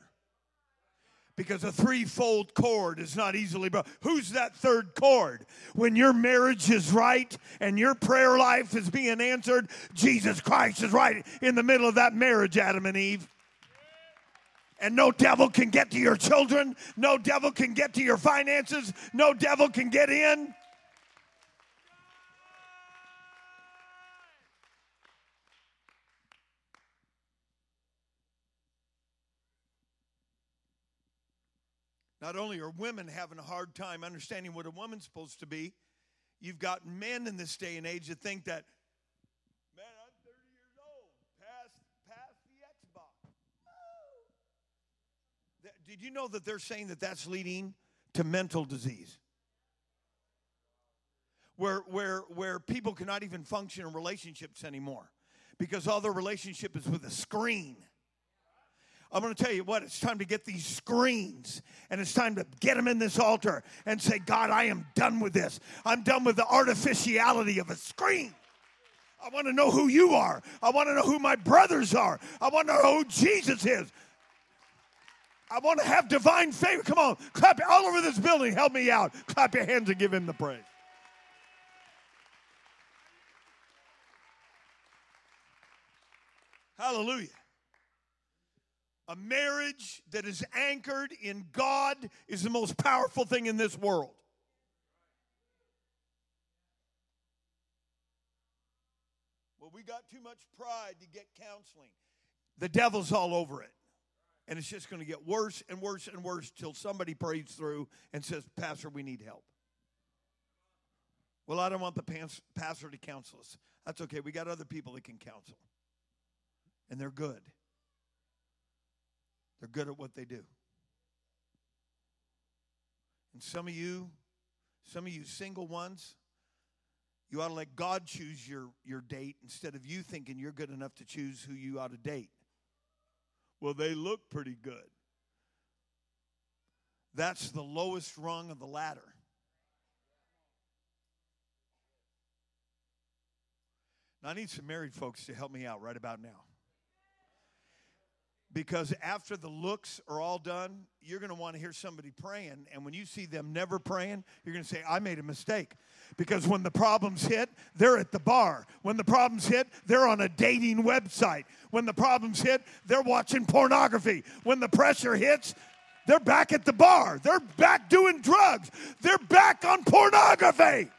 Because a threefold cord is not easily broken. Who's that third cord? When your marriage is right and your prayer life is being answered, Jesus Christ is right in the middle of that marriage, Adam and Eve and no devil can get to your children, no devil can get to your finances, no devil can get in. Not only are women having a hard time understanding what a woman's supposed to be, you've got men in this day and age that think that Did you know that they're saying that that's leading to mental disease? Where, where, where people cannot even function in relationships anymore because all their relationship is with a screen. I'm going to tell you what, it's time to get these screens and it's time to get them in this altar and say, God, I am done with this. I'm done with the artificiality of a screen. I want to know who you are. I want to know who my brothers are. I want to know who Jesus is. I want to have divine favor. Come on, clap all over this building. Help me out. Clap your hands and give him the praise. Hallelujah. A marriage that is anchored in God is the most powerful thing in this world. Well, we got too much pride to get counseling. The devil's all over it And it's just going to get worse and worse and worse till somebody prays through and says, Pastor, we need help. Well, I don't want the pastor to counsel us. That's okay. We got other people that can counsel. And they're good. They're good at what they do. And some of you, some of you single ones, you ought to let God choose your, your date instead of you thinking you're good enough to choose who you ought to date. Well, they look pretty good. That's the lowest rung of the ladder. Now, I need some married folks to help me out right about now. Because after the looks are all done, you're going to want to hear somebody praying. And when you see them never praying, you're going to say, I made a mistake. Because when the problems hit, they're at the bar. When the problems hit, they're on a dating website. When the problems hit, they're watching pornography. When the pressure hits, they're back at the bar. They're back doing drugs. They're back on pornography.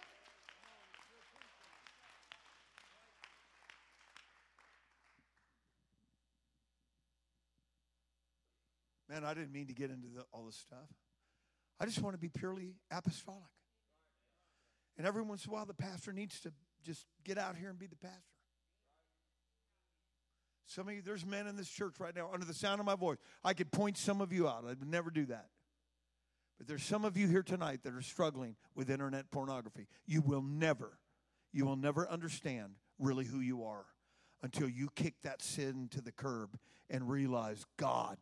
Man, I didn't mean to get into the, all this stuff. I just want to be purely apostolic. And every once in a while, the pastor needs to just get out here and be the pastor. Some of you, there's men in this church right now, under the sound of my voice. I could point some of you out. I would never do that. But there's some of you here tonight that are struggling with internet pornography. You will never, you will never understand really who you are until you kick that sin to the curb and realize God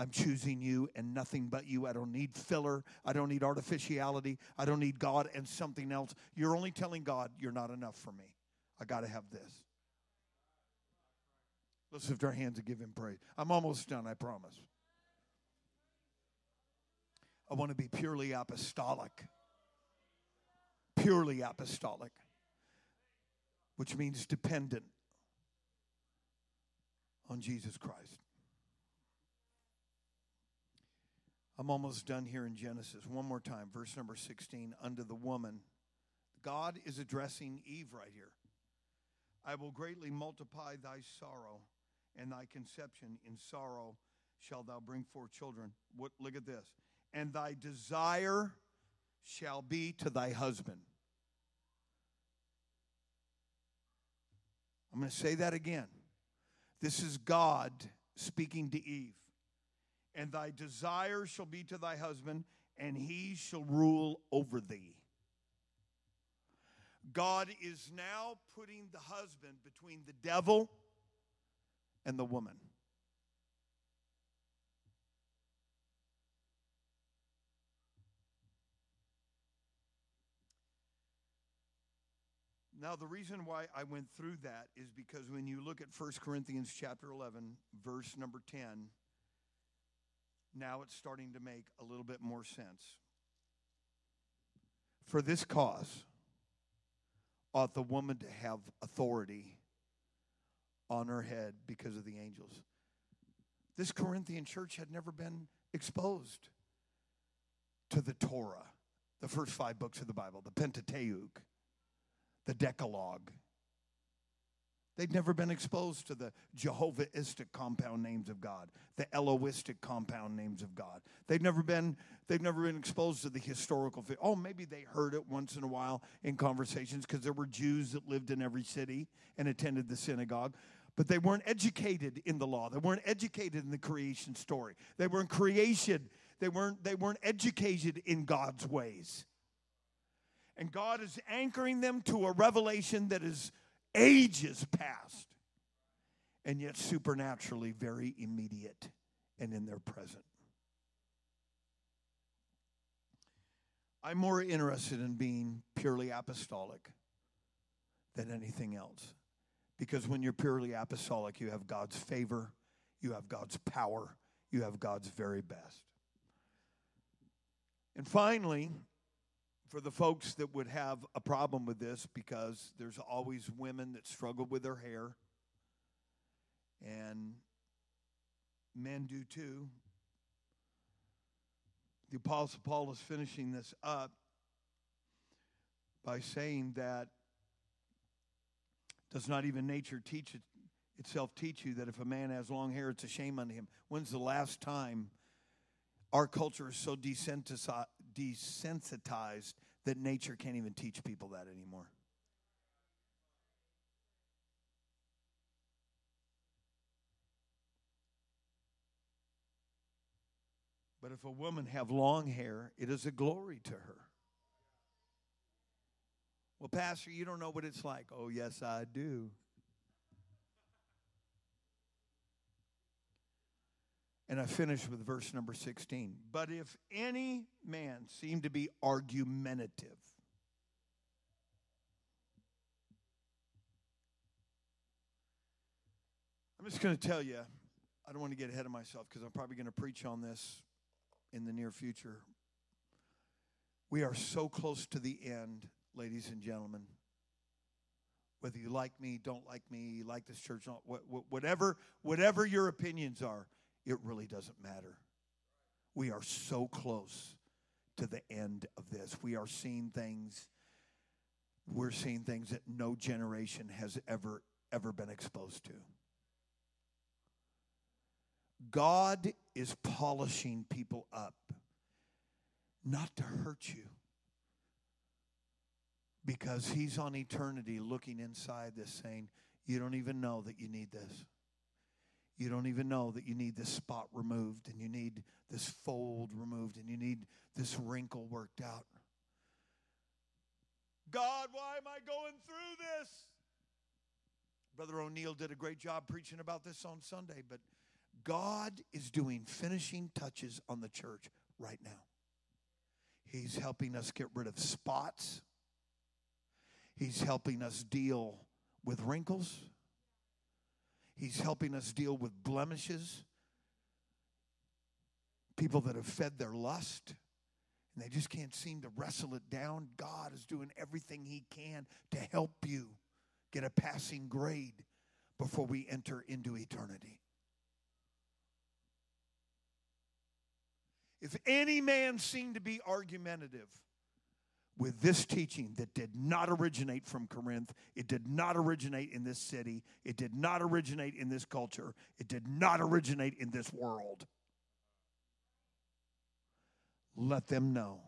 I'm choosing you and nothing but you. I don't need filler. I don't need artificiality. I don't need God and something else. You're only telling God you're not enough for me. I got to have this. Let's lift our hands and give him praise. I'm almost done, I promise. I want to be purely apostolic. Purely apostolic, which means dependent on Jesus Christ. I'm almost done here in Genesis. One more time, verse number 16. Unto the woman, God is addressing Eve right here. I will greatly multiply thy sorrow and thy conception. In sorrow shall thou bring forth children. What, look at this. And thy desire shall be to thy husband. I'm going to say that again. This is God speaking to Eve and thy desire shall be to thy husband, and he shall rule over thee. God is now putting the husband between the devil and the woman. Now the reason why I went through that is because when you look at 1 Corinthians chapter 11 verse number 10 now it's starting to make a little bit more sense. For this cause ought the woman to have authority on her head because of the angels. This Corinthian church had never been exposed to the Torah, the first five books of the Bible, the Pentateuch, the Decalogue. They'd never been exposed to the Jehovahistic compound names of God, the Elohistic compound names of God. They've never been they've never been exposed to the historical. Oh, maybe they heard it once in a while in conversations because there were Jews that lived in every city and attended the synagogue. But they weren't educated in the law. They weren't educated in the creation story. They weren't creation. They weren't, they weren't educated in God's ways. And God is anchoring them to a revelation that is ages past, and yet supernaturally very immediate and in their present. I'm more interested in being purely apostolic than anything else. Because when you're purely apostolic, you have God's favor, you have God's power, you have God's very best. And finally, for the folks that would have a problem with this because there's always women that struggle with their hair and men do too. The Apostle Paul is finishing this up by saying that does not even nature teach it itself teach you that if a man has long hair, it's a shame unto him. When's the last time our culture is so desensitized that nature can't even teach people that anymore? But if a woman have long hair, it is a glory to her. Well, Pastor, you don't know what it's like. Oh, yes, I do. And I finish with verse number 16. But if any man seem to be argumentative, I'm just going to tell you, I don't want to get ahead of myself because I'm probably going to preach on this in the near future. We are so close to the end, ladies and gentlemen. Whether you like me, don't like me, like this church, whatever, whatever your opinions are, it really doesn't matter. We are so close to the end of this. We are seeing things, we're seeing things that no generation has ever, ever been exposed to. God is polishing people up, not to hurt you, because He's on eternity looking inside this saying, You don't even know that you need this. You don't even know that you need this spot removed and you need this fold removed and you need this wrinkle worked out. God, why am I going through this? Brother O'Neill did a great job preaching about this on Sunday, but God is doing finishing touches on the church right now. He's helping us get rid of spots. He's helping us deal with wrinkles. He's helping us deal with blemishes. People that have fed their lust and they just can't seem to wrestle it down. God is doing everything He can to help you get a passing grade before we enter into eternity. If any man seemed to be argumentative with this teaching that did not originate from Corinth, it did not originate in this city, it did not originate in this culture, it did not originate in this world, let them know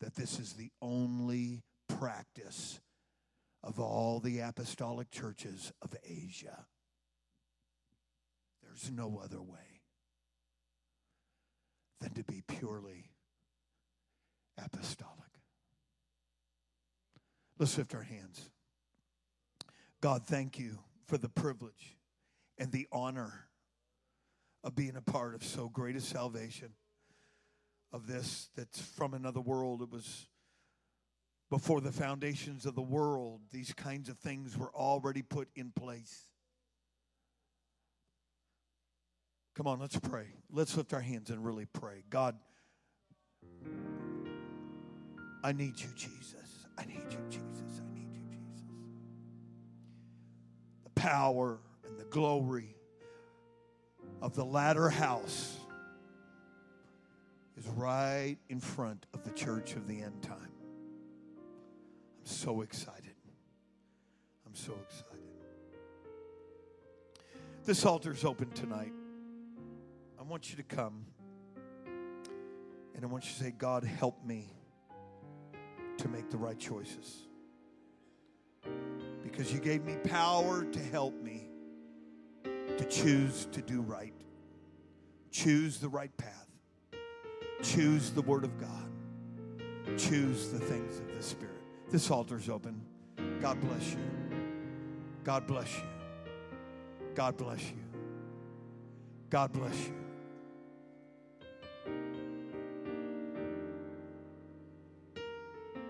that this is the only practice of all the apostolic churches of Asia. There's no other way than to be purely apostolic. Let's lift our hands. God, thank you for the privilege and the honor of being a part of so great a salvation of this that's from another world. It was before the foundations of the world, these kinds of things were already put in place. Come on, let's pray. Let's lift our hands and really pray. God, I need you, Jesus. I need you, Jesus. Power and the glory of the latter house is right in front of the church of the end time. I'm so excited. I'm so excited. This altar's open tonight I want you to come and I want you to say, God, help me to make the right choices. Because you gave me power to help me to choose to do right, choose the right path, choose the Word of God, choose the things of the Spirit. This altar's open. God bless you. God bless you. God bless you. God bless you.